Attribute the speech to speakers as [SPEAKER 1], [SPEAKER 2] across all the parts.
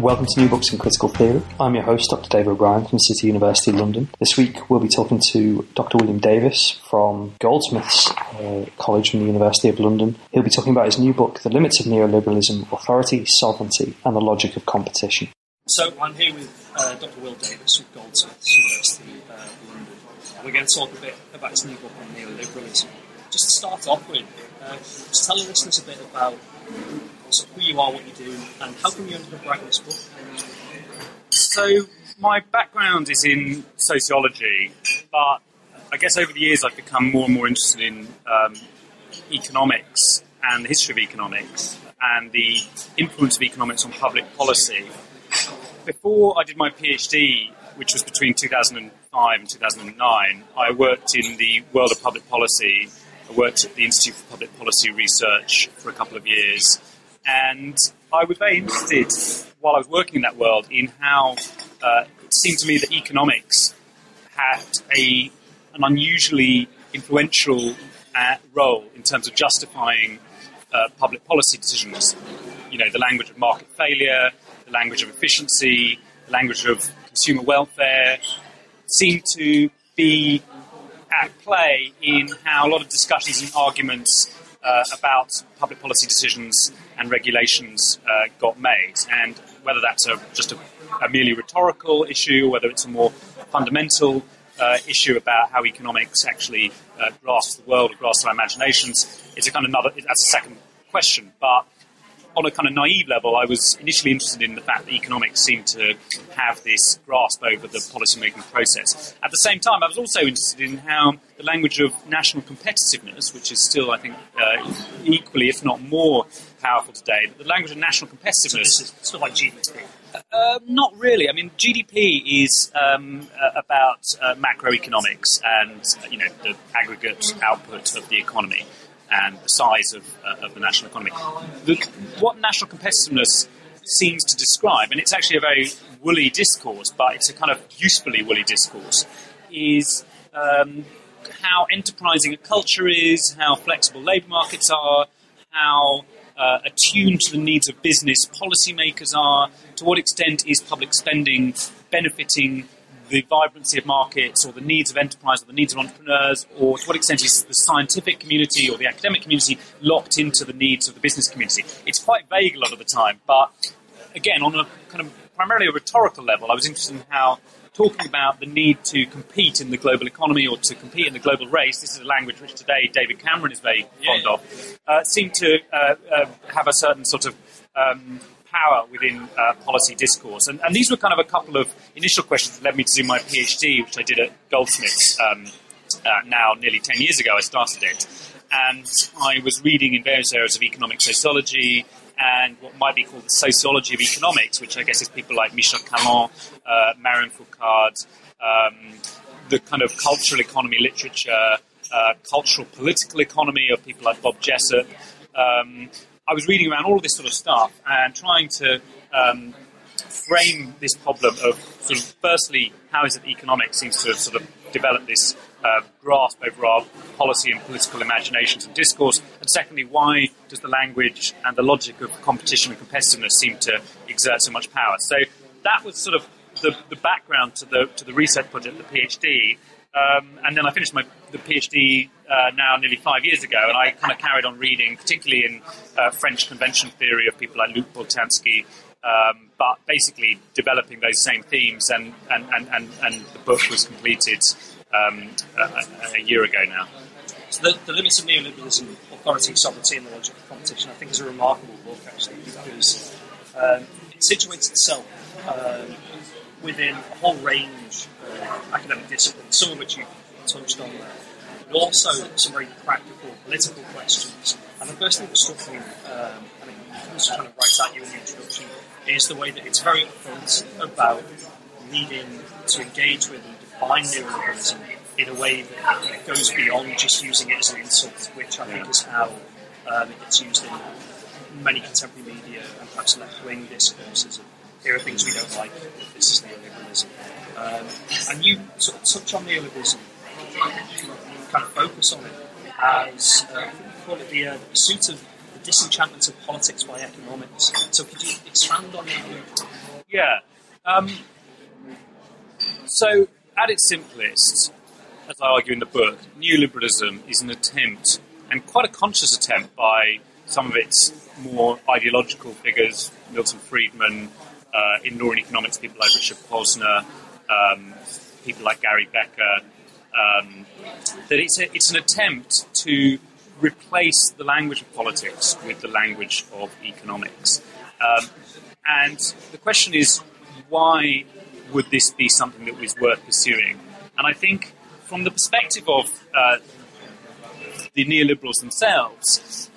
[SPEAKER 1] Welcome to New Books in Critical Theory. I'm your host, Dr. Dave O'Brien from City University London. This week we'll be talking to Dr. William Davies from Goldsmiths uh, College from the University of London. He'll be talking about his new book, The Limits of Neoliberalism Authority, Sovereignty, and the Logic of Competition.
[SPEAKER 2] So I'm here with uh, Dr. Will Davies from Goldsmiths University uh, London. And we're going to talk a bit about his new book on neoliberalism. Just to start off with, uh, just tell the listeners a bit about who you are, what you do, and how come you ended up writing?
[SPEAKER 3] So my background is in sociology, but I guess over the years I've become more and more interested in um, economics and the history of economics and the influence of economics on public policy. Before I did my PhD, which was between 2005 and 2009, I worked in the world of public policy. I worked at the Institute for Public Policy Research for a couple of years and I was very interested while I was working in that world in how uh, it seemed to me that economics had a, an unusually influential uh, role in terms of justifying uh, public policy decisions. You know, the language of market failure, the language of efficiency, the language of consumer welfare seemed to be at play in how a lot of discussions and arguments uh, about public policy decisions and regulations uh, got made. And whether that's a, just a, a, merely rhetorical issue whether it's a more fundamental uh, issue about how economics actually uh, grasps the world or grasps our imaginations, it's a kind of another, that's a second question. But on a kind of naive level, I was initially interested in the fact that economics seemed to have this grasp over the policymaking process. At the same time, I was also interested in how the language of national competitiveness, which is still, I think, uh, equally, if not more, powerful today, the language of national competitiveness.
[SPEAKER 2] So is sort of like GDP.
[SPEAKER 3] Uh, not really. I mean, GDP is um, uh, about uh, macroeconomics and you know the aggregate output of the economy and the size of, uh, of the national economy. The, what national competitiveness seems to describe, and it's actually a very woolly discourse, but it's a kind of usefully woolly discourse, is um, how enterprising a culture is, how flexible labour markets are, how uh, attuned to the needs of business policymakers are, to what extent is public spending benefiting the vibrancy of markets or the needs of enterprise or the needs of entrepreneurs, or to what extent is the scientific community or the academic community locked into the needs of the business community? It's quite vague a lot of the time, but again, on a kind of primarily a rhetorical level, I was interested in how talking about the need to compete in the global economy or to compete in the global race, this is a language which today David Cameron is very fond of, uh, seemed to uh, uh, have a certain sort of um, power within uh, policy discourse. And, and, these were kind of a couple of initial questions that led me to do my PhD, which I did at Goldsmiths um, uh, now nearly 10 years ago. I started it. And I was reading in various areas of economic sociology and what might be called the sociology of economics, which I guess is people like Michel Callon, uh, Marion Fourcade, um, the kind of cultural economy literature, uh, cultural political economy of people like Bob Jessop. Um, I was reading around all of this sort of stuff and trying to um, frame this problem of sort of firstly, how is it economics seems to have sort of developed this uh, grasp over our policy and political imaginations and discourse, and secondly, why does the language and the logic of competition and competitiveness seem to exert so much power? So that was sort of the, the background to the to the research project, the PhD, um, and then I finished my the PhD uh, now nearly five years ago, and I kind of carried on reading, particularly in uh, French convention theory of people like Luc Boltanski, um, but basically developing those same themes, and, and, and, and, and the book was completed um, a, a, year ago now.
[SPEAKER 2] So the, the Limits of Neoliberalism, Authority, Sovereignty and the Logic of Competition, I think is a remarkable book, actually, because um, it situates itself um, within a whole range of academic disciplines, some of which you touched on there, but also some very practical political questions. And the first thing that struck me, um, and was trying to write at you in the introduction is the way that it's very upfront about needing to engage with and define neoliberalism in a way that you know, goes beyond just using it as an insult, which I think is how um, it's used in many contemporary media and perhaps left-wing discourses. Here are things we don't like. This is neoliberalism. Um, and you sort of touch on neoliberalism, kind of focus on it as uh, you call it the uh, pursuit of the disenchantment of politics by economics. So could you expand on that?
[SPEAKER 3] Yeah. Um, so, at its simplest, as I argue in the book, neoliberalism is an attempt, and quite a conscious attempt by some of its more ideological figures, Milton Friedman, uh, in law and economics, people like Richard Posner, um, people like Gary Becker, um, that it's, a, it's an attempt to replace the language of politics with the language of economics. Um, and the question is, why would this be something that was worth pursuing? And I think, from the perspective of uh, the neoliberals themselves,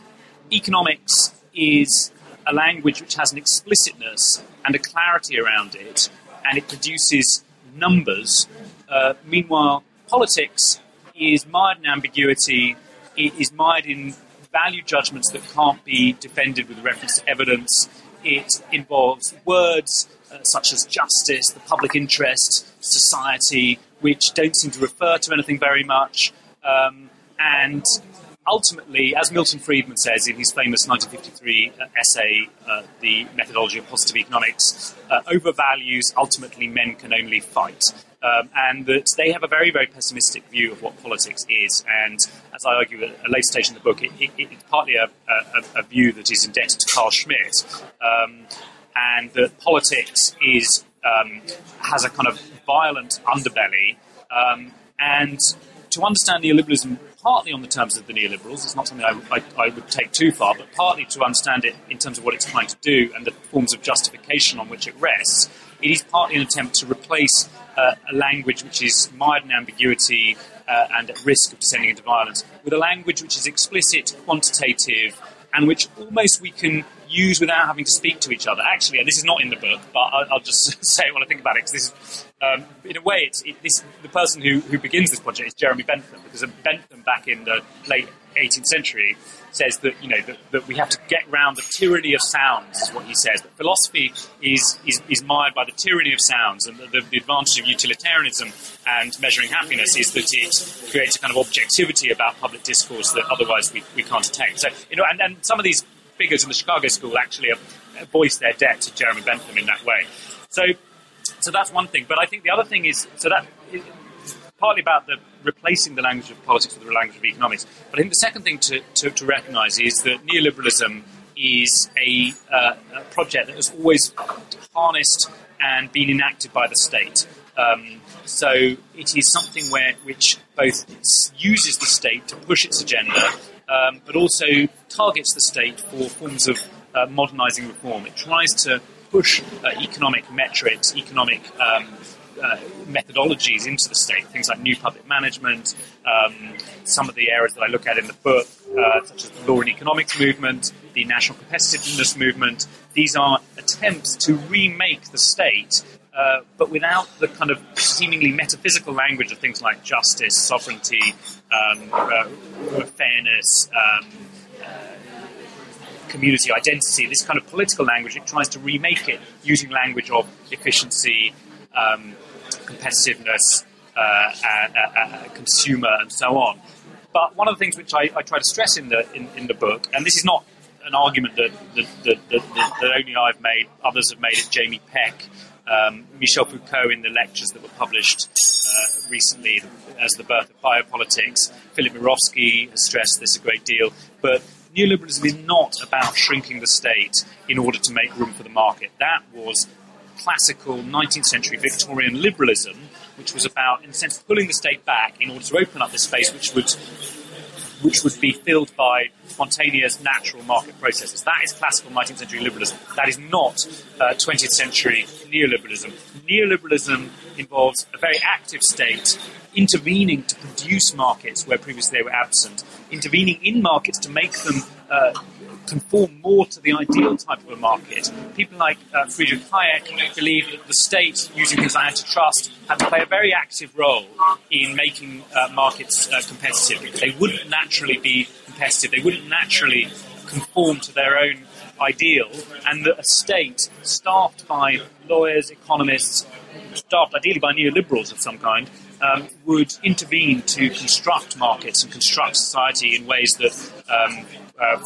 [SPEAKER 3] economics is a language which has an explicitness and a clarity around it, and it produces numbers. Uh, meanwhile, politics is mired in ambiguity, it is mired in value judgments that can't be defended with reference to evidence. It involves words uh, such as justice, the public interest, society, which don't seem to refer to anything very much. Um, and ultimately, as Milton Friedman says in his famous 1953 uh, essay, uh, The Methodology of Positive Economics, uh, over values, ultimately men can only fight. Um, and that they have a very, very pessimistic view of what politics is. And as I argue at a later stage in the book, it, it, it's partly a, a, a, view that is indebted to Carl Schmitt, um, and that politics is um, has a kind of violent underbelly. Um, and to understand neoliberalism partly on the terms of the neoliberals. It's not something I, I, I, would take too far, but partly to understand it in terms of what it's trying to do and the forms of justification on which it rests. It is partly an attempt to replace uh, a language which is mired in ambiguity uh, and at risk of descending into violence with a language which is explicit, quantitative, and which almost we can use without having to speak to each other. Actually, and this is not in the book, but I'll, I'll just say it when I think about it, because this is, um, in a way, it's, it, this, the person who, who begins this project is Jeremy Bentham, because Bentham back in the late 18th century says that you know that, that, we have to get round the tyranny of sounds is what he says. That philosophy is is, is mired by the tyranny of sounds, and the, the, advantage of utilitarianism and measuring happiness is that it creates a kind of objectivity about public discourse that otherwise we, we can't attain. So you know, and, and some of these figures in the Chicago School actually voiced their debt to Jeremy Bentham in that way. So, so that's one thing. But I think the other thing is so that partly about the replacing the language of politics with the language of economics. But I think the second thing to, to, to recognise is that neoliberalism is a, uh, a, project that has always harnessed and been enacted by the state. Um, so it is something where which both uses the state to push its agenda um, but also targets the state for forms of uh, modernising reform. It tries to push uh, economic metrics, economic um, uh, methodologies into the state, things like new public management, um, some of the areas that I look at in the book, uh, such as the law and economics movement, the national competitiveness movement. These are attempts to remake the state uh, but without the kind of seemingly metaphysical language of things like justice, sovereignty, um, uh, fairness, um, uh, community identity, this kind of political language, it tries to remake it using language of efficiency, um, competitiveness, uh, consumer, and so on. But one of the things which I, I try to stress in the in, in the book, and this is not an argument that, that, that, that, that only I've made, others have made it, Jamie Peck, um, Michel Foucault in the lectures that were published uh, recently as the birth of biopolitics. Philip Mirowski has stressed this a great deal. But neoliberalism is not about shrinking the state in order to make room for the market. That was classical 19th century Victorian liberalism, which was about, in a sense, pulling the state back in order to open up this space which would which would be filled by spontaneous natural market processes. That is classical 19th century liberalism. That is not uh, 20th century neoliberalism. Neoliberalism involves a very active state intervening to produce markets where previously they were absent, intervening in markets to make them uh, conform more to the ideal type of a market. People like uh, Friedrich Hayek believe that the state, using like antitrust, have to play a very active role in making uh, markets uh, competitive they wouldn't naturally be competitive. They wouldn't naturally conform to their own ideal, and that a state staffed by lawyers, economists, staffed ideally by neoliberals of some kind, um, would intervene to construct markets and construct society in ways that um, uh,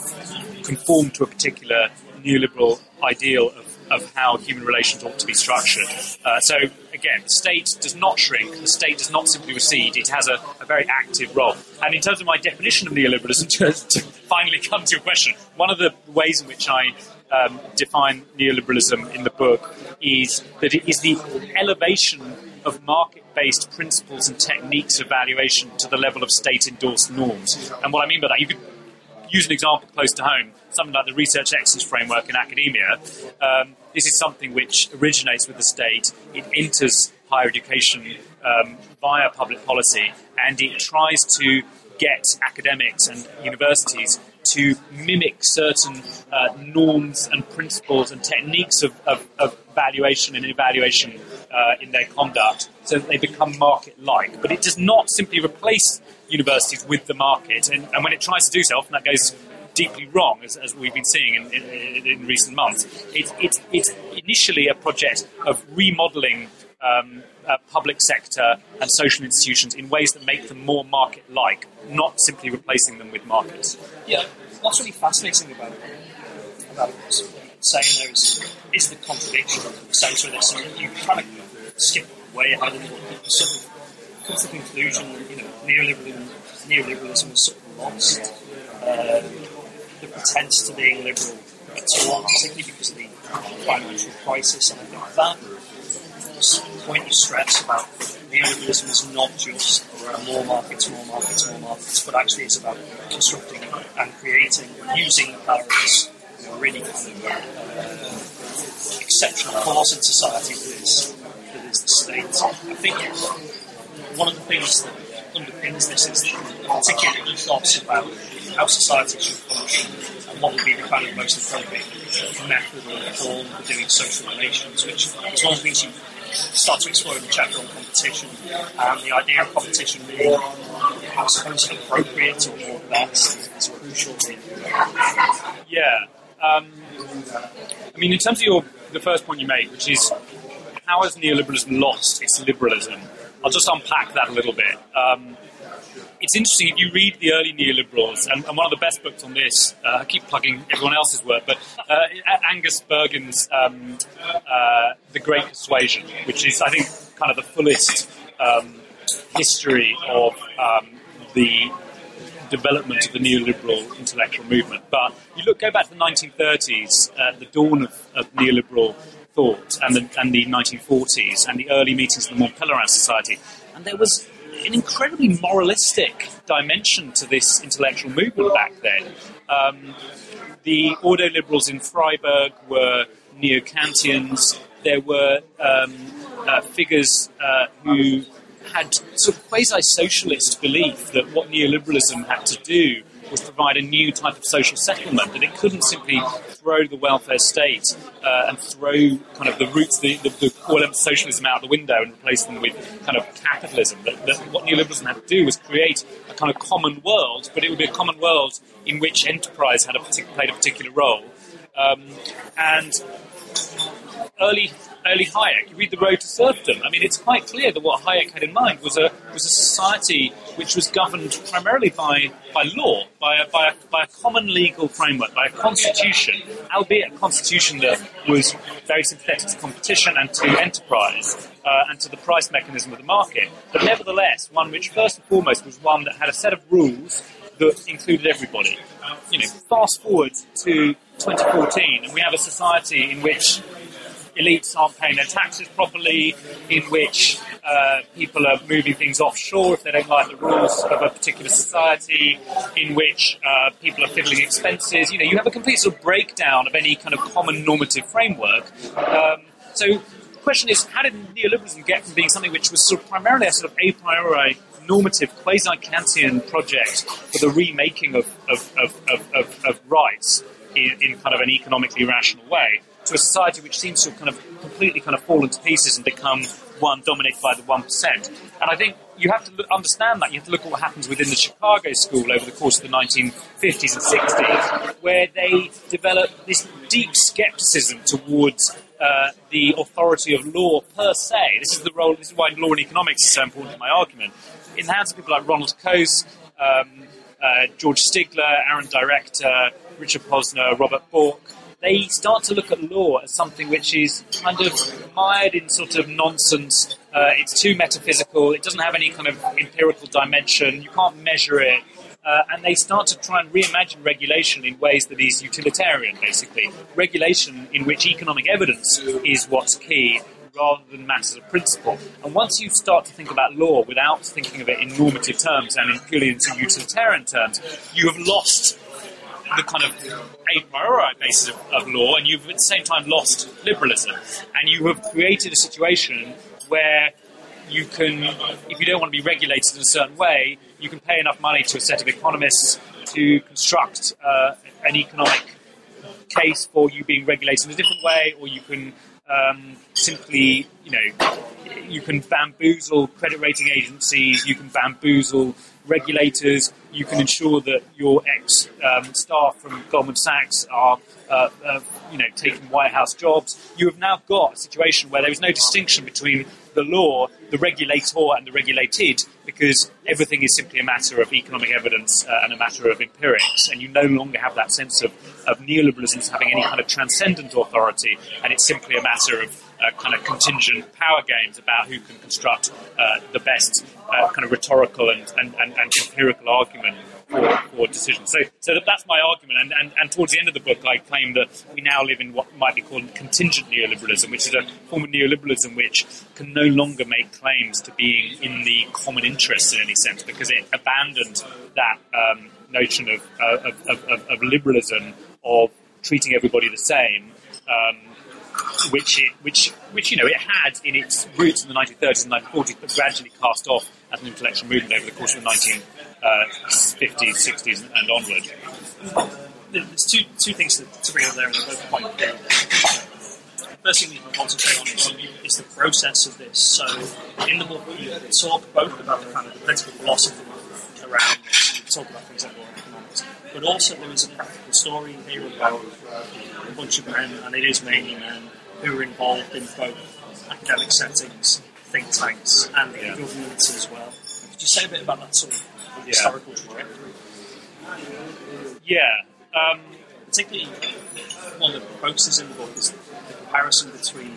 [SPEAKER 3] conform to a particular neoliberal ideal of, of how human relations ought to be structured. Uh, so, again, the state does not shrink, the state does not simply recede, it has a, a very active role. And in terms of my definition of neoliberalism, to, to finally come to your question, one of the ways in which I um, define neoliberalism in the book is that it is the elevation of market based principles and techniques of valuation to the level of state endorsed norms. And what I mean by that, you could use an example close to home, something like the research excellence framework in academia. Um, this is something which originates with the state, it enters higher education um, via public policy, and it tries to get academics and universities to mimic certain uh, norms and principles and techniques of, of, of valuation and evaluation uh, in their conduct so that they become market like. But it does not simply replace universities with the market, and, and when it tries to do so, often that goes deeply wrong, as, as we've been seeing in, in, in recent months. It's, it's, it's initially a project of remodeling um, uh, public sector and social institutions in ways that make them more market like, not simply replacing them with markets.
[SPEAKER 2] Yeah, what's really fascinating about it, about saying there is, the contradiction of the centre of this, and you kind of skip way ahead of it, you sort of come to the conclusion that you know, neoliberalism, neoliberalism is sort of lost. Uh, the pretense to being liberal gets lost, particularly because of the financial crisis, and I think that point you stress about neoliberalism is not just more markets, more markets, more markets, but actually it's about constructing and creating, and using the power of this you know, really kind of uh, exceptional force in society that is, that is the state. I think one of the things that underpins this is the particular ethos about how society should function and what would be the kind of most appropriate method or form for doing social relations, which is one of the things you start to explore in the chapter on competition and the idea of competition being, I suppose, appropriate or best is crucial.
[SPEAKER 3] Yeah. Um, I mean, in terms of your the first point you made, which is how has neoliberalism lost its liberalism? I'll just unpack that a little bit. Um, it's interesting if you read the early neoliberals, and, and, one of the best books on this. Uh, I keep plugging everyone else's work, but uh, Angus Burgin's um, uh, "The Great Persuasion," which is, I think, kind of the fullest um, history of um, the development of the neoliberal intellectual movement. But you look, go back to the 1930s, uh, the dawn of, of neoliberal thought, and the, and the 1940s, and the early meetings of the Mont Pelerin Society, and there was an incredibly moralistic dimension to this intellectual movement back then. Um, the Ordo liberals in Freiburg were neo Kantians. There were um, uh, figures uh, who had sort of quasi socialist belief that what neoliberalism had to do was provide a new type of social settlement, that it couldn't simply throw the welfare state uh, and throw kind of the roots, the, the, the core of socialism out the window and replace them with kind of capitalism. That, that what neoliberalism had to do was create a kind of common world, but it would be a common world in which enterprise had a played a particular role. Um, and early early Hayek. You read The Road to Serfdom. I mean, it's quite clear that what Hayek had in mind was a was a society which was governed primarily by, by law, by a, by, a, by a common legal framework, by a constitution, albeit a constitution that was very sympathetic to competition and to enterprise uh, and to the price mechanism of the market. But nevertheless, one which first and foremost was one that had a set of rules that included everybody. You know, fast forward to 2014, and we have a society in which elites aren't paying their taxes properly, in which uh, people are moving things offshore if they don't like the rules of a particular society, in which uh, people are fiddling expenses. You know, you have a complete sort of breakdown of any kind of common normative framework. Um, so the question is, how did neoliberalism get from being something which was sort of primarily a sort of a priori normative quasi-Kantian project for the remaking of, of, of, of, of rights in, in kind of an economically rational way to a society which seems to have kind of completely kind of fallen to pieces and become one dominated by the one percent. And I think you have to look, understand that. You have to look at what happens within the Chicago school over the course of the 1950s and 60s, where they develop this deep skepticism towards uh, the authority of law per se. This is the role. This is why law and economics is so important in my argument. In the hands of people like Ronald Coase, um, uh, George Stigler, Aaron Director, Richard Posner, Robert Bork, they start to look at law as something which is kind of mired in sort of nonsense. Uh, it's too metaphysical. It doesn't have any kind of empirical dimension. You can't measure it. Uh, and they start to try and reimagine regulation in ways that is utilitarian, basically. Regulation in which economic evidence is what's key rather than matters of principle. And once you start to think about law without thinking of it in normative terms and in purely utilitarian terms, you have lost the kind of a priori basis of, of law, and you've at the same time lost liberalism, and you have created a situation where you can, if you don't want to be regulated in a certain way, you can pay enough money to a set of economists to construct uh, an economic case for you being regulated in a different way, or you can um, simply, you know, you can bamboozle credit rating agencies, you can bamboozle regulators, you can ensure that your ex um, staff from Goldman Sachs are, uh, uh, you know, taking White House jobs. You have now got a situation where there is no distinction between the law, the regulator, and the regulated, because everything is simply a matter of economic evidence uh, and a matter of empirics, and you no longer have that sense of, of neoliberalism having any kind of transcendent authority, and it's simply a matter of uh, kind of contingent power games about who can construct uh, the best uh, kind of rhetorical and, and, and, and empirical argument for, for decisions. So, so that, that's my argument. And, and, and towards the end of the book, I claim that we now live in what might be called contingent neoliberalism, which is a form of neoliberalism which can no longer make claims to being in the common interest in any sense because it abandoned that um, notion of, uh, of, of, of, liberalism, of treating everybody the same. Um, which it, which, which you know, it had in its roots in the 1930s and 1940s, but gradually cast off as an intellectual movement over the course of the 1950s, uh, 60s, and onward.
[SPEAKER 2] There's two, two things to, to bring up there, and they're both quite. The first thing we can concentrate on is, is, the process of this. So, in the book, you talk both about the kind of the political philosophy around this. Talk about, for example, but also there is a practical story here about a bunch of men, and it is mainly men, who are involved in both academic settings, think tanks, and yeah. governments as well. Could you say a bit about that sort of yeah. historical trajectory?
[SPEAKER 3] Yeah. Um,
[SPEAKER 2] Particularly, one of the focuses in the book is the comparison between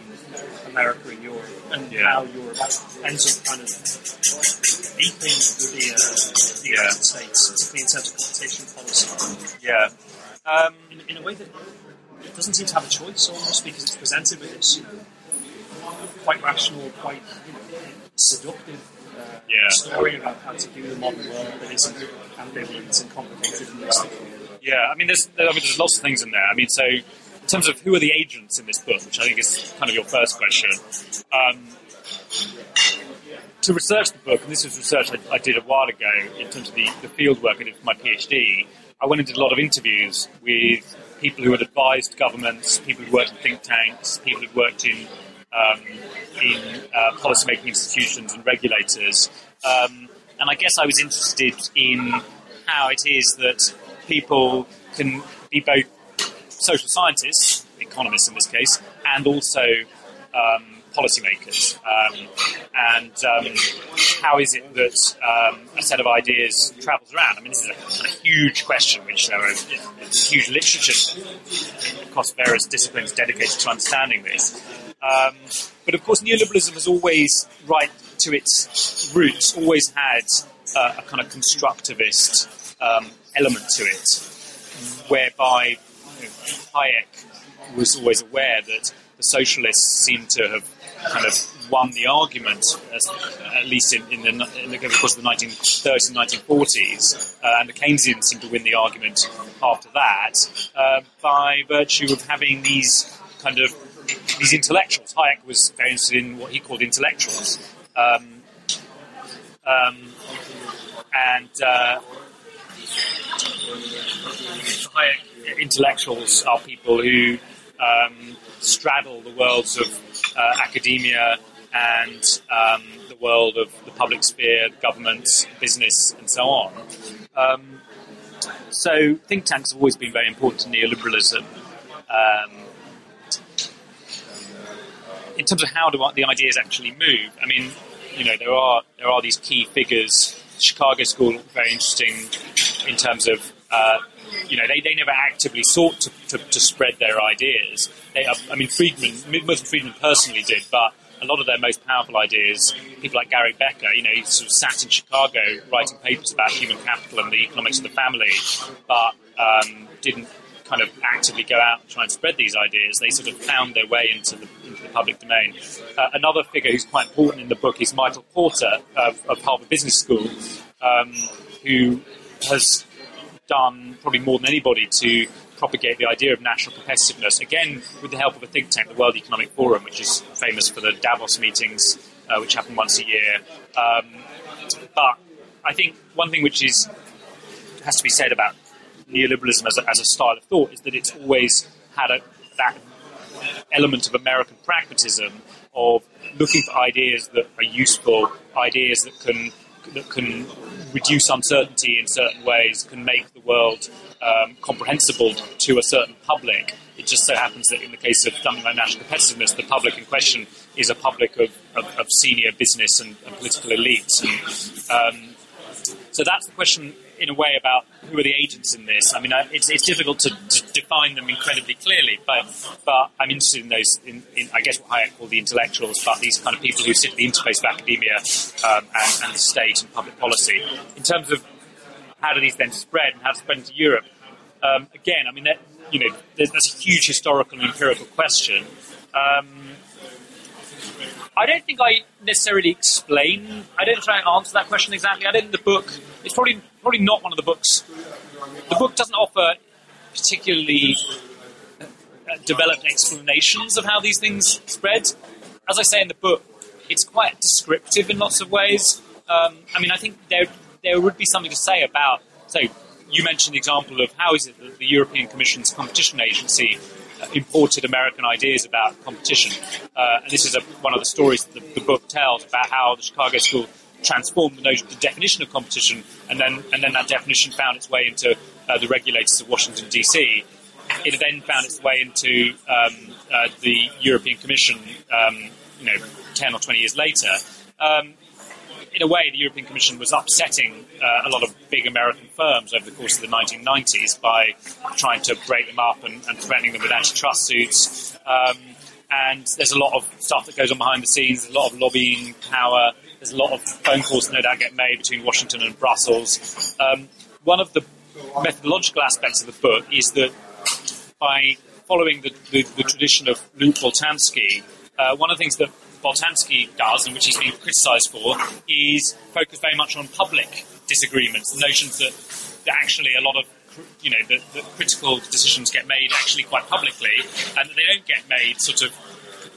[SPEAKER 2] America and Europe, and yeah. how Europe ends up kind of beeping with the, uh, the yeah. United States, particularly in terms of competition policy.
[SPEAKER 3] Yeah.
[SPEAKER 2] Um, in, in, a way that it doesn't seem to have a choice almost because it's presented with this quite rational, quite you know, seductive uh,
[SPEAKER 3] yeah.
[SPEAKER 2] story about how to do the modern world that isn't ambivalent and complicated and mystical.
[SPEAKER 3] Yeah, I mean, there's, I mean, there's lots of things in there. I mean, so terms of who are the agents in this book, which I think is kind of your first question. Um, to research the book, and this was research I, I, did a while ago in terms of the, the field work I did for my PhD, I went and did a lot of interviews with people who had advised governments, people who worked in think tanks, people who worked in um, in uh, policymaking institutions and regulators. Um, and I guess I was interested in how it is that people can be both social scientists, economists in this case, and also um, policymakers. Um, and um, how is it that um, a set of ideas travels around? I mean, this is a, a huge question, which there are huge literature across various disciplines dedicated to understanding this. Um, but of course, neoliberalism has always, right to its roots, always had uh, a kind of constructivist um, element to it, whereby Hayek was always aware that the socialists seem to have kind of won the argument, as, at least in, in, the, in the course of the 1930s and 1940s, uh, and the Keynesians seem to win the argument after that uh, by virtue of having these kind of these intellectuals. Hayek was very interested in what he called intellectuals. Um, um, and uh,
[SPEAKER 2] Hayek
[SPEAKER 3] intellectuals are people who um, straddle the worlds of uh, academia and um, the world of the public sphere, government, business, and so on. Um, so think tanks have always been very important to neoliberalism. Um, in terms of how do the ideas actually move, I mean, you know, there are there are these key figures. Chicago School very interesting in terms of uh, you know they, they never actively sought to, to, to spread their ideas. They, I mean, Friedman, Milton Friedman personally did, but a lot of their most powerful ideas, people like Gary Becker, you know, he sort of sat in Chicago writing papers about human capital and the economics of the family, but um, didn't kind of actively go out and try and spread these ideas. They sort of found their way into the, into the public domain. Uh, another figure who's quite important in the book is Michael Porter of, of Harvard Business School, um, who has done probably more than anybody to propagate the idea of national competitiveness, again, with the help of a think tank, the World Economic Forum, which is famous for the Davos meetings, uh, which happen once a year. Um, but I think one thing which is has to be said about neoliberalism as a, as a style of thought is that it's always had a, that element of American pragmatism of looking for ideas that are useful, ideas that can that can reduce uncertainty in certain ways, can make the world um, comprehensible to a certain public. It just so happens that in the case of something like national competitiveness, the public in question is a public of, of, of senior business and, and political elites. And, um, so that's the question in a way about who are the agents in this. I mean, it's, it's difficult to, to, define them incredibly clearly, but but I'm interested in those. In, in, I guess what Hayek called the intellectuals, but these kind of people who sit at the interface of academia um, and, and, the state and public policy. In terms of how do these then spread and how to spread into Europe? Um, again, I mean, you know, there's, there's, a huge historical and empirical question. Um, I don't think I necessarily explain. I don't try and answer that question exactly. I don't the book. It's probably probably not one of the books. The book doesn't offer particularly uh, developed explanations of how these things spread. As I say in the book, it's quite descriptive in lots of ways. Um, I mean, I think there there would be something to say about. So you mentioned the example of how is it that the European Commission's competition agency imported American ideas about competition. Uh, and this is a, one of the stories that the, the, book tells about how the Chicago School transformed the, notion, the definition of competition, and then and then that definition found its way into uh, the regulators of Washington D.C. It then found its way into um, uh, the European Commission, um, you know, ten or twenty years later. Um, in a way, the European Commission was upsetting uh, a lot of big American firms over the course of the 1990s by trying to break them up and, and threatening them with antitrust suits. Um, and there's a lot of stuff that goes on behind the scenes, a lot of lobbying power, there's a lot of phone calls that no doubt get made between Washington and Brussels. Um, one of the methodological aspects of the book is that by following the, the, the tradition of Luc Boltanski, uh, one of the things that Boltanski does, and which he's been criticised for, is focus very much on public disagreements, the notions that, that actually a lot of you know the critical decisions get made actually quite publicly, and that they don't get made sort of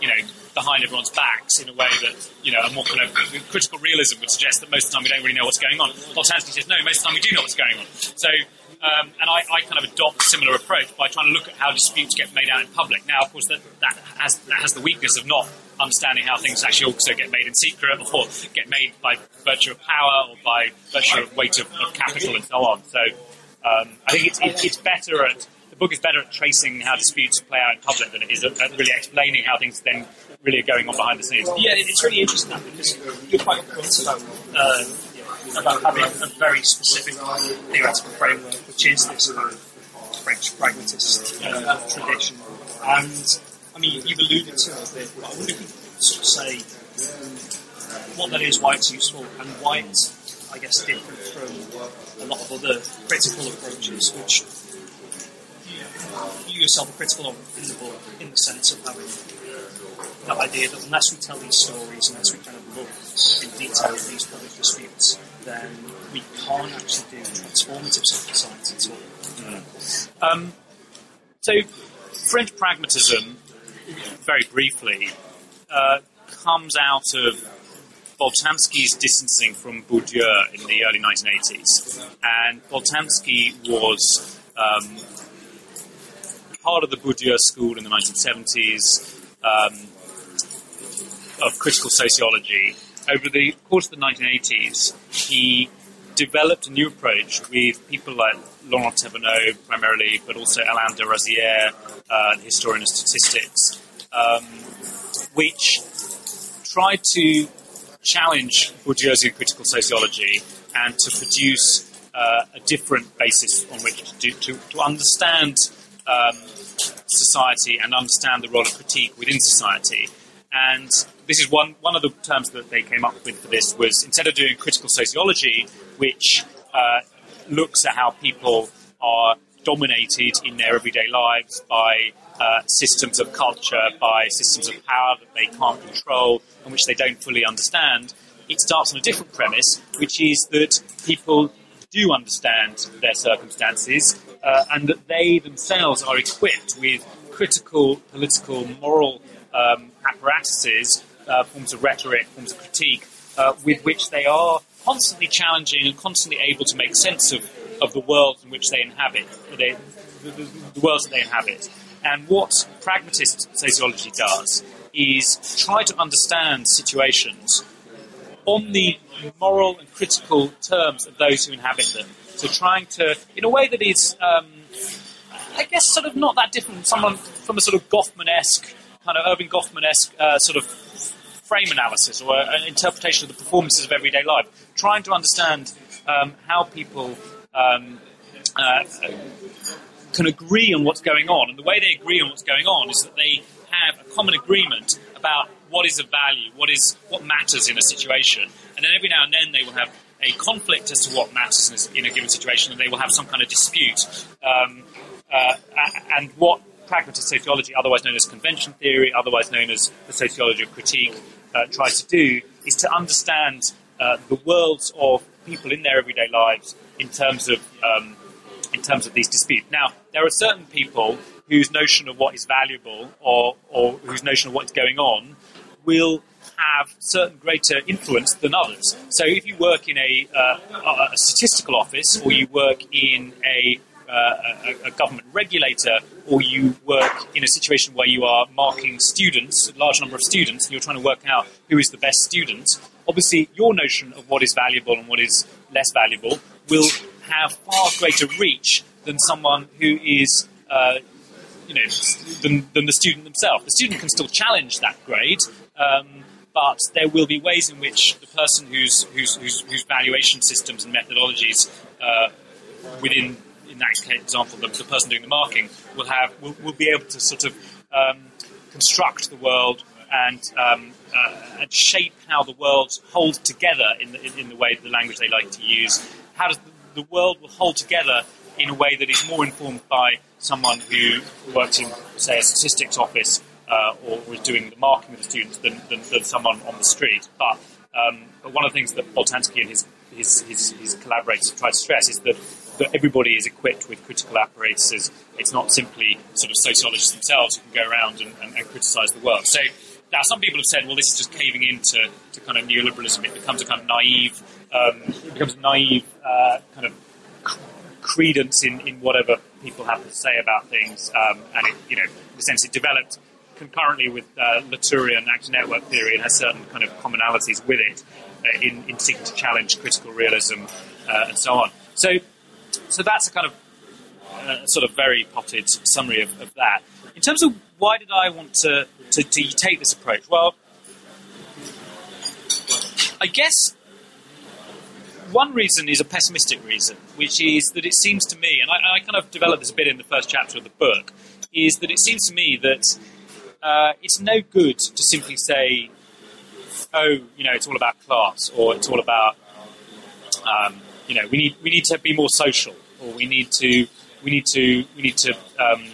[SPEAKER 3] you know behind everyone's backs in a way that you know a more kind of critical realism would suggest that most of the time we don't really know what's going on. Boltanski says no, most of the time we do know what's going on. So um, and I, I, kind of adopt a similar approach by trying to look at how disputes get made out in public. Now, of course, that, that, has, that has the weakness of not understanding how things actually also get made in secret or get made by virtue of power or by virtue of weight of, of capital and so on. So um, I think it's, it, it's better at the book is better at tracing how disputes play out in public than it is at, really explaining how things then really are going on behind the scenes.
[SPEAKER 2] Yeah, it's really interesting because you're quite upfront about uh, about having a very specific theoretical framework, which is this of French pragmatist uh, tradition. And I mean, you've alluded to it but I wonder if you could sort of say what that is, why it's useful, and why it's, I guess, different from a lot of other critical approaches, which you yourself are critical of in the book, in the sense of having that idea that unless we tell these stories, unless we kind of look in detail at these public disputes, then we can't actually do transformative social science at all.
[SPEAKER 3] Mm. Um, so, French pragmatism, very briefly, uh, comes out of Boltanski's distancing from Bourdieu in the early 1980s. And Boltanski was um, part of the Bourdieu school in the 1970s um, of critical sociology. Over the course of the 1980s, he developed a new approach with people like Laurent Thévenot primarily, but also Alain Desrosières, uh, the historian of statistics, um, which tried to challenge Bourdieu's critical sociology and to produce uh, a different basis on which to, to, to understand um, society and understand the role of critique within society. And this is one, one of the terms that they came up with for this was instead of doing critical sociology, which uh, looks at how people are dominated in their everyday lives by uh, systems of culture, by systems of power that they can't control and which they don't fully understand, it starts on a different premise, which is that people do understand their circumstances uh, and that they themselves are equipped with critical, political, moral um, apparatuses, uh, forms of rhetoric, forms of critique, uh, with which they are constantly challenging and constantly able to make sense of, of the world in which they inhabit, they, the, the, the worlds that they inhabit. And what pragmatist sociology does is try to understand situations on the moral and critical terms of those who inhabit them. So trying to, in a way that is, um, I guess, sort of not that different from someone from a sort of Goffman-esque, kind of Erving Goffman-esque uh, sort of frame analysis or an interpretation of the performances of everyday life. Trying to understand um, how people um, uh, can agree on what's going on. And the way they agree on what's going on is that they have a common agreement about what is of value, what is what matters in a situation, and then every now and then they will have a conflict as to what matters in a, given situation, and they will have some kind of dispute. Um, uh, and what pragmatist sociology, otherwise known as convention theory, otherwise known as the sociology of critique, uh, tries to do is to understand uh, the worlds of people in their everyday lives in terms of um, in terms of these disputes. Now, there are certain people whose notion of what is valuable or, or whose notion of what is going on will have certain greater influence than others. So if you work in a, uh, a statistical office or you work in a, uh, a, a, government regulator or you work in a situation where you are marking students, a large number of students, and you're trying to work out who is the best student, obviously your notion of what is valuable and what is less valuable will have far greater reach than someone who is uh, you know, than, than, the student themselves. The student can still challenge that grade, um, but there will be ways in which the person whose, whose, valuation systems and methodologies uh, within, in that example, the, the, person doing the marking will have will, will be able to sort of um, construct the world and, um, uh, and shape how the world holds together in the, in, in the way the language they like to use. How does the, the world will hold together in a way that is more informed by someone who works in, say, a statistics office uh, or was doing the marking of the students than, than, than someone on the street. But, um, but one of the things that Boltanski and his, his, his, his collaborators try to stress is that, that everybody is equipped with critical apparatuses. It's not simply sort of sociologists themselves who can go around and, and, and criticise the world. So now some people have said, well, this is just caving into to kind of neoliberalism. It becomes a kind of naive, um, it becomes naive uh, kind of credence in, in whatever people have to say about things, um, and it, you know, in a sense, it developed concurrently with uh, Latourian actor network theory and has certain kind of commonalities with it uh, in, in seeking to challenge critical realism uh, and so on. So, so that's a kind of uh, sort of very potted summary of, of, that. In terms of why did I want to, to, to take this approach? Well, I guess one reason is a pessimistic reason, which is that it seems to me, and I, I, kind of developed this a bit in the first chapter of the book, is that it seems to me that uh, it's no good to simply say, oh, you know, it's all about class, or it's all about, um, you know, we need we need to be more social, or we need to we need to we need to um,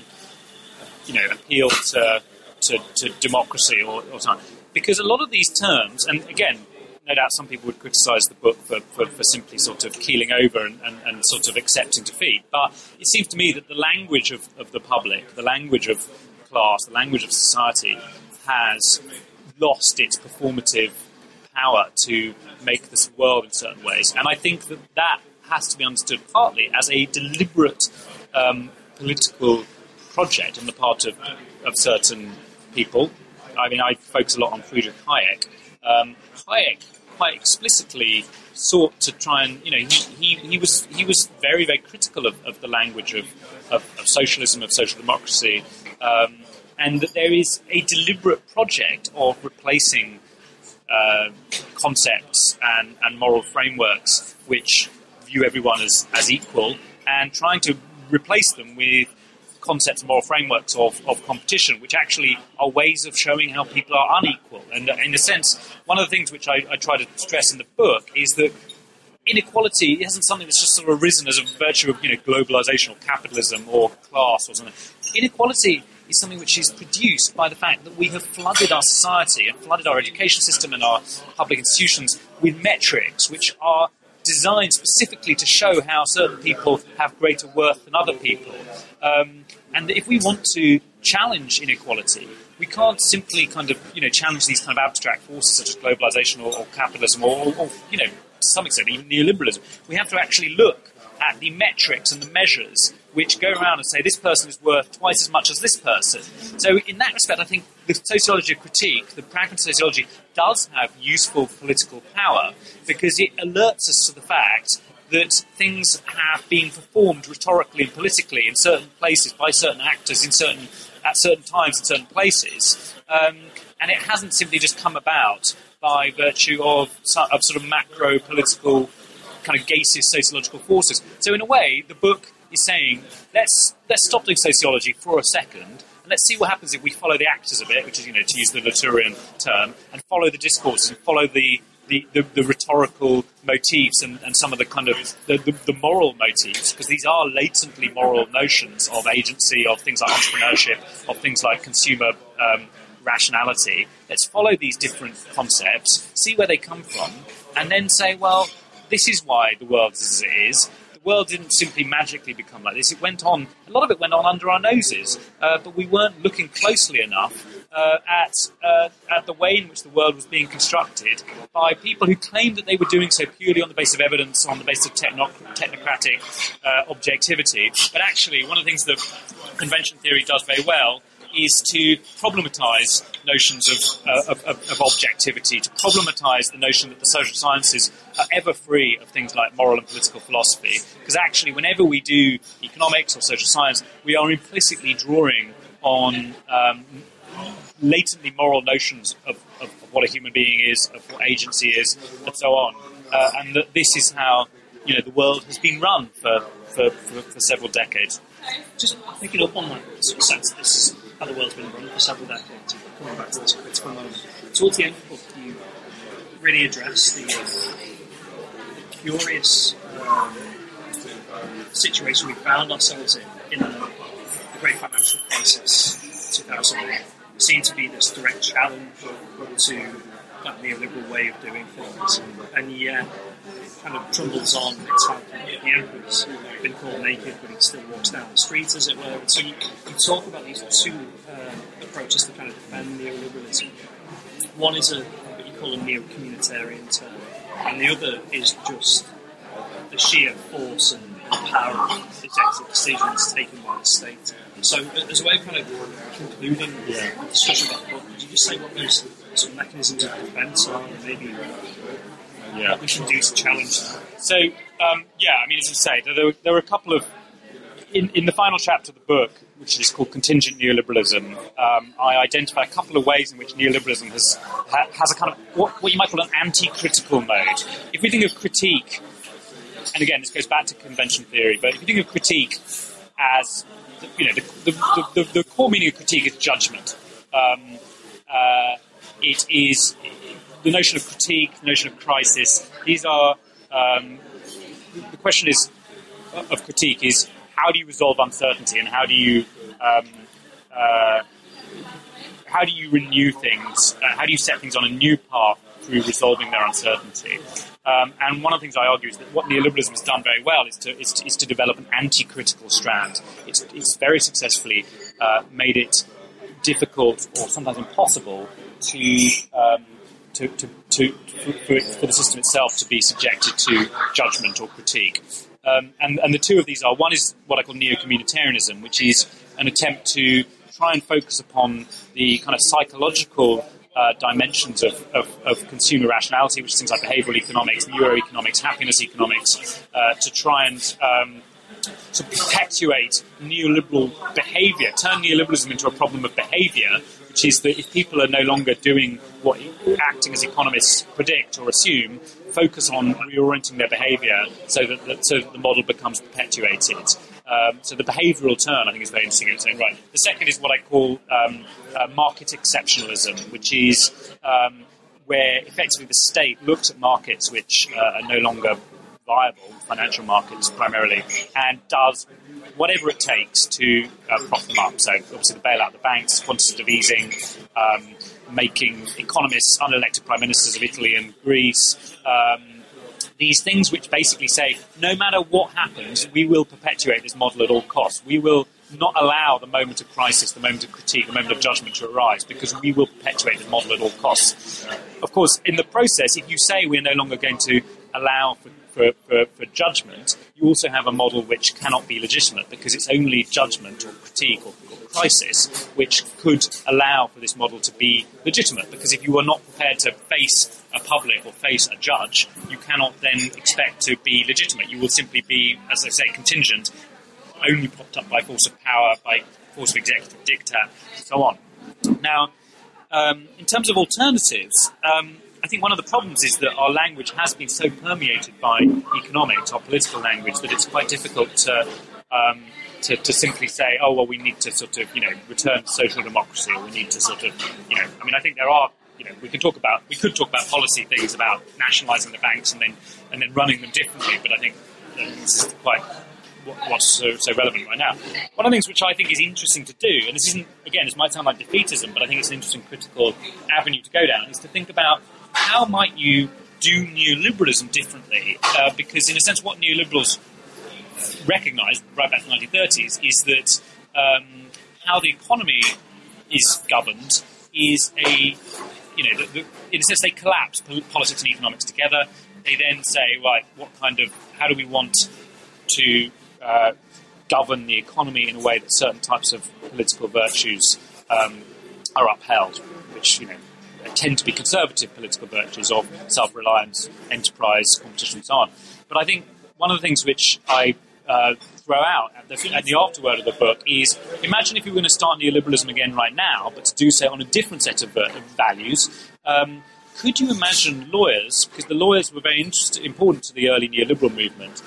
[SPEAKER 3] you know appeal to to, to democracy or, or something. Because a lot of these terms, and again, no doubt some people would criticise the book for, for, for, simply sort of keeling over and, and, and, sort of accepting defeat. But it seems to me that the language of, of the public, the language of class, the language of society, has lost its performative power to make this world in certain ways. And I think that that has to be understood partly as a deliberate um, political project on the part of, of certain people. I mean, I focus a lot on Friedrich Hayek. Um, Hayek quite explicitly sought to try and, you know, he, he, he was he was very very critical of, of the language of, of, of socialism, of social democracy, um, and that there is a deliberate project of replacing uh, concepts and, and moral frameworks which view everyone as, as equal and trying to replace them with concepts, and moral frameworks of, of competition, which actually are ways of showing how people are unequal. And in a sense, one of the things which I, I try to stress in the book is that inequality isn't something that's just sort of arisen as a virtue of you know globalization or capitalism or class or something. Inequality is something which is produced by the fact that we have flooded our society and flooded our education system and our public institutions with metrics which are designed specifically to show how certain people have greater worth than other people. Um, and if we want to challenge inequality, we can't simply kind of you know challenge these kind of abstract forces such as globalization or, or capitalism or, or, you know to some extent even neoliberalism. We have to actually look at the metrics and the measures which go around and say this person is worth twice as much as this person. So in that respect, I think the sociology of critique, the pragmatist sociology, does have useful political power because it alerts us to the fact that things have been performed rhetorically and politically in certain places by certain actors in certain at certain times in certain places, um, and it hasn't simply just come about by virtue of, of sort of macro political kind of gaseous sociological forces. So in a way, the book is saying let's let's stop doing sociology for a second and let's see what happens if we follow the actors of it, which is you know to use the Latourian term, and follow the discourse and follow the the, the, the, rhetorical motifs and, and some of the kind of the, the, the moral motifs, because these are latently moral notions of agency, of things like entrepreneurship, of things like consumer um, rationality. Let's follow these different concepts, see where they come from, and then say, well, this is why the world is as it is. The world didn't simply magically become like this. It went on, a lot of it went on under our noses, uh, but we weren't looking closely enough uh, at, uh, at the way in which the world was being constructed by people who claimed that they were doing so purely on the basis of evidence, on the basis of techno- technocratic uh, objectivity. But actually, one of the things that convention theory does very well is to problematize notions of, uh, of, of, objectivity, to problematize the notion that the social sciences are ever free of things like moral and political philosophy. Because actually, whenever we do economics or social science, we are implicitly drawing on um, latently moral notions of, of, what a human being is, of what agency is, and so on. Uh, and that this is how you know the world has been run for, for, for, for several decades.
[SPEAKER 2] Just picking up on that sort of sense, this is how the world's been run for several decades. Coming back to this critical moment, towards the end of the book, you really address the curious um, situation we found ourselves in in the, the great financial crisis. 2008 seemed to be this direct challenge to that neoliberal way of doing things, and yet kind of trundles on. It's like the emperor's been called naked, but he still walks down the streets, as it were. So you, you talk about these two uh, approaches to kind of defend neoliberalism. One is a what you call a neo-communitarian term, and the other is just the sheer force and power of executive decisions taken by the state. So, as a way of kind of concluding the discussion about the book, could you just say what those sort of mechanisms of defence are, and maybe yeah. we should do challenge?
[SPEAKER 3] So, um, yeah, I mean, as you say, there, there were a couple of in, in the final chapter of the book, which is called Contingent Neoliberalism, um, I identify a couple of ways in which neoliberalism has ha, has a kind of what, what you might call an anti-critical mode. If we think of critique, and again, this goes back to convention theory, but if you think of critique as you know, the, the, the, the, core meaning of critique is judgment. Um, uh, it is the notion of critique, the notion of crisis. These are um, the question is of critique is how do you resolve uncertainty and how do you um, uh, how do you renew things? Uh, how do you set things on a new path through resolving their uncertainty? Um, and one of the things I argue is that what neoliberalism has done very well is to, is to, is to develop an anti-critical strand. It's, it's very successfully uh, made it difficult or sometimes impossible to, um, to, to, to for, for, the system itself to be subjected to judgment or critique. Um, and, and, the two of these are one is what I call neo communitarianism, which is an attempt to try and focus upon the kind of psychological uh, dimensions of, of, of, consumer rationality, which is things like behavioral economics, neuroeconomics, happiness economics, uh, to try and um, to perpetuate neoliberal behavior, turn neoliberalism into a problem of behavior, which is that if people are no longer doing what acting as economists predict or assume, focus on reorienting their behavior so that, that so that the model becomes perpetuated. Um, so the behavioural turn, I think, is very interesting its own right. The second is what I call um, uh, market exceptionalism, which is um, where effectively the state looks at markets which uh, are no longer viable, financial markets primarily, and does whatever it takes to uh, prop them up. So obviously the bailout of the banks, quantitative easing, um, making economists unelected prime ministers of Italy and Greece. Um, these things which basically say no matter what happens, we will perpetuate this model at all costs. We will not allow the moment of crisis, the moment of critique, the moment of judgment to arise because we will perpetuate this model at all costs. Of course, in the process, if you say we're no longer going to allow for for, for, for, judgment, you also have a model which cannot be legitimate because it's only judgment or critique or, or, crisis which could allow for this model to be legitimate. Because if you are not prepared to face a public or face a judge, you cannot then expect to be legitimate. You will simply be, as I say, contingent, only propped up by force of power, by force of executive diktat, and so on. Now, um, in terms of alternatives, um, I think one of the problems is that our language has been so permeated by economics, our political language, that it's quite difficult to, um, to, to, simply say, oh, well, we need to sort of, you know, return to social democracy, or we need to sort of, you know, I mean, I think there are, you know, we can talk about, we could talk about policy things about nationalising the banks and then, and then running them differently, but I think this is quite what's so, so, relevant right now. One of the things which I think is interesting to do, and this isn't, again, this might sound like defeatism, but I think it's an interesting critical avenue to go down, is to think about how might you do neoliberalism differently? Uh, because, in a sense, what neoliberals recognised right back in the 1930s is that um, how the economy is governed is a, you know, the, the, in a sense, they collapse politics and economics together. They then say, right, what kind of, how do we want to uh, govern the economy in a way that certain types of political virtues um, are upheld, which, you know, tend to be conservative political virtues of self-reliance, enterprise, competition, and so on. But I think one of the things which I uh, throw out at the, at the, afterword of the book is imagine if you were going to start neoliberalism again right now, but to do so on a different set of, uh, values. Um, could you imagine lawyers, because the lawyers were very important to the early neoliberal movement,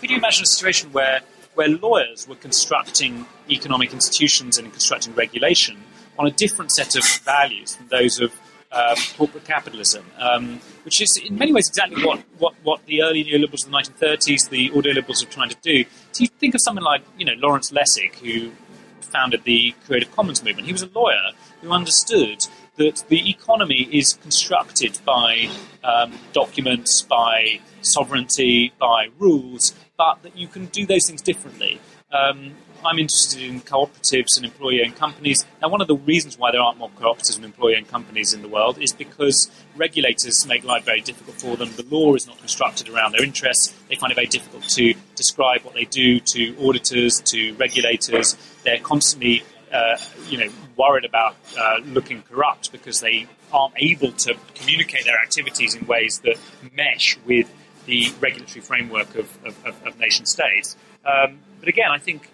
[SPEAKER 3] could you imagine a situation where, where lawyers were constructing economic institutions and constructing regulation on a different set of values than those of um, corporate capitalism, um, which is in many ways exactly what, what, what the early neoliberals of the 1930s, the ordoliberals were trying to do. So you think of someone like you know Lawrence Lessig, who founded the Creative Commons movement. He was a lawyer who understood that the economy is constructed by um, documents, by sovereignty, by rules, but that you can do those things differently. Um, I'm interested in cooperatives and employee owned companies. Now, one of the reasons why there aren't more cooperatives and employee owned companies in the world is because regulators make life very difficult for them. The law is not constructed around their interests. They find it very difficult to describe what they do to auditors, to regulators. They're constantly uh, you know, worried about uh, looking corrupt because they aren't able to communicate their activities in ways that mesh with the regulatory framework of, of, of, of nation states. Um, but again, I think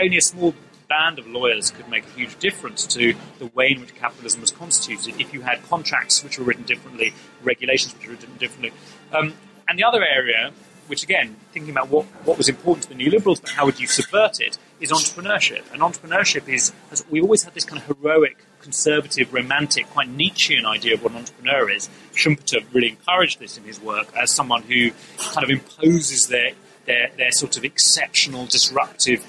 [SPEAKER 3] only a small band of lawyers could make a huge difference to the way in which capitalism was constituted if you had contracts which were written differently, regulations which were written differently. Um, and the other area, which again, thinking about what, what was important to the neoliberals, but how would you subvert it, is entrepreneurship. And entrepreneurship is, we always had this kind of heroic, conservative, romantic, quite Nietzschean idea of what an entrepreneur is. Schumpeter really encouraged this in his work as someone who kind of imposes their, their, their sort of exceptional, disruptive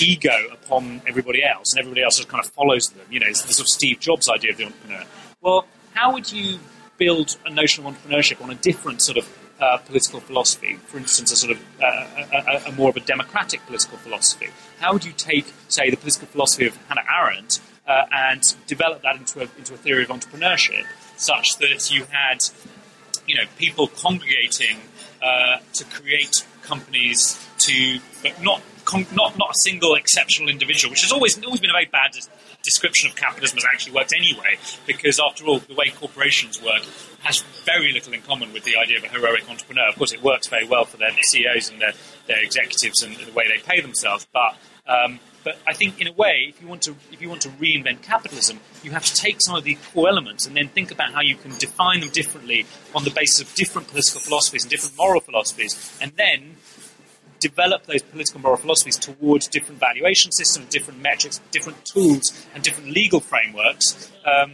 [SPEAKER 3] ego upon everybody else, and everybody else just kind of follows them. You know, it's the sort of Steve Jobs idea of the entrepreneur. Well, how would you build a notion of entrepreneurship on a different sort of uh, political philosophy? For instance, a sort of uh, a, a, a, more of a democratic political philosophy. How would you take, say, the political philosophy of Hannah Arendt uh, and develop that into a, into a theory of entrepreneurship, such that you had, you know, people congregating uh, to create companies to, but not con- not not a single exceptional individual, which has always always been a very bad description of capitalism as actually worked anyway, because after all, the way corporations work has very little in common with the idea of a heroic entrepreneur. Of course, it works very well for their CEOs and their, their executives and the way they pay themselves, but um, but I think, in a way, if you want to if you want to reinvent capitalism, you have to take some of the core elements and then think about how you can define them differently on the basis of different political philosophies and different moral philosophies, and then develop those political moral philosophies towards different valuation systems, different metrics, different tools, and different legal frameworks. Um,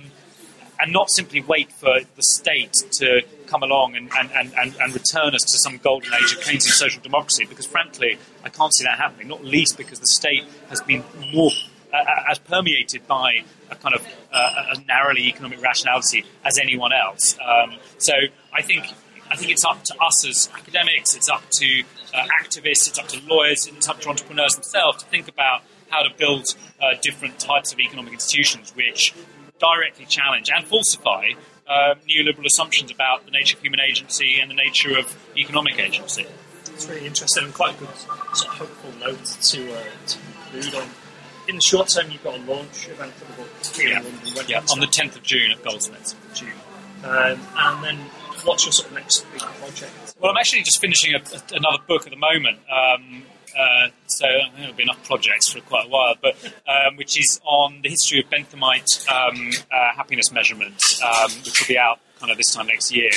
[SPEAKER 3] and not simply wait for the state to come along and, and, and, and, return us to some golden age of Keynesian social democracy, because frankly, I can't see that happening, not least because the state has been more uh, uh as permeated by a kind of uh, a narrowly economic rationality as anyone else. Um, so I think I think it's up to us as academics, it's up to uh, activists, it's up to lawyers, it's up to entrepreneurs themselves to think about how to build uh, different types of economic institutions which directly challenge and falsify uh, neoliberal assumptions about the nature of human agency and the nature of economic agency.
[SPEAKER 2] It's really interesting and quite a good sort of hopeful note to, uh, to conclude on. In the short term, you've got a launch event for the book here
[SPEAKER 3] yeah.
[SPEAKER 2] in London.
[SPEAKER 3] yeah, on the 10th of June at Goldsmiths.
[SPEAKER 2] June. Um, and then what's your sort of next big project?
[SPEAKER 3] Well, I'm actually just finishing a, another book at the moment. Um, uh, so there'll be enough projects for quite a while, but um, which is on the history of Benthamite um, uh, happiness measurement, um, which will be out kind of this time next year,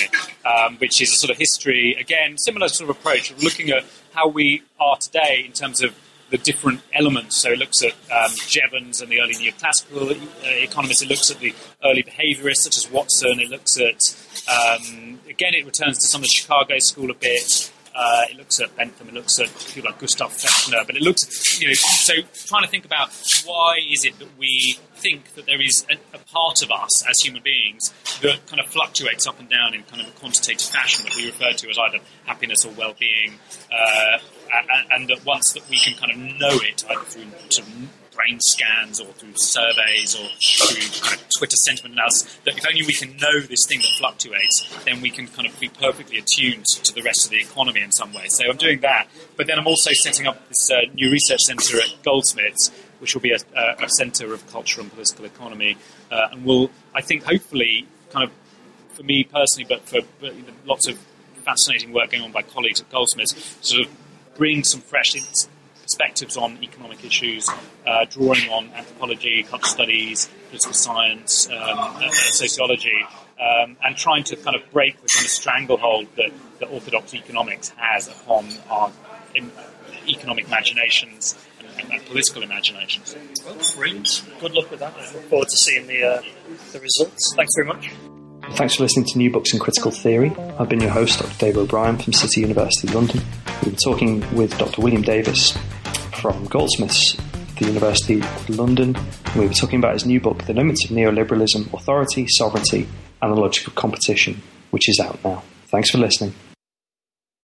[SPEAKER 3] um, which is a sort of history, again, similar sort of approach of looking at how we are today in terms of the different elements. So it looks at um, Jevons and the early neoclassical uh, economists. It looks at the early behaviorists such as Watson. It looks at um, again, it returns to some of the Chicago school a bit. Uh, it looks at Bentham, it looks at people like Gustav Fechner, but it looks, you know, so trying to think about why is it that we think that there is a, a, part of us as human beings that kind of fluctuates up and down in kind of a quantitative fashion that we refer to as either happiness or well-being, uh, and, that once that we can kind of know it either through sort of brain scans or through surveys or through kind of Twitter sentiment analysis, that if only we can know this thing that fluctuates, then we can kind of be perfectly attuned to the rest of the economy in some way. So I'm doing that. But then I'm also setting up this uh, new research centre at Goldsmiths, which will be a, a, centre of cultural and political economy, uh, and will, I think, hopefully, kind of, for me personally, but for but lots of fascinating work going on by colleagues at Goldsmiths, sort of bring some fresh perspectives on economic issues, uh, drawing on anthropology, cultural studies, political science, um, uh, sociology, um, and trying to kind of break the kind of stranglehold that, that orthodox economics has upon our economic imaginations and, and, political imaginations.
[SPEAKER 2] Well, brilliant. Good luck with that. I look forward to seeing the, uh, the results. Thanks very much.
[SPEAKER 1] Thanks for listening to New Books in Critical Theory. I've been your host, Dr. Dave O'Brien from City University London. We've been talking with Dr. William Davies from Goldsmiths, the University of London. We were talking about his new book, The Limits of Neoliberalism Authority, Sovereignty, and the Logic of Competition, which is out now. Thanks for listening.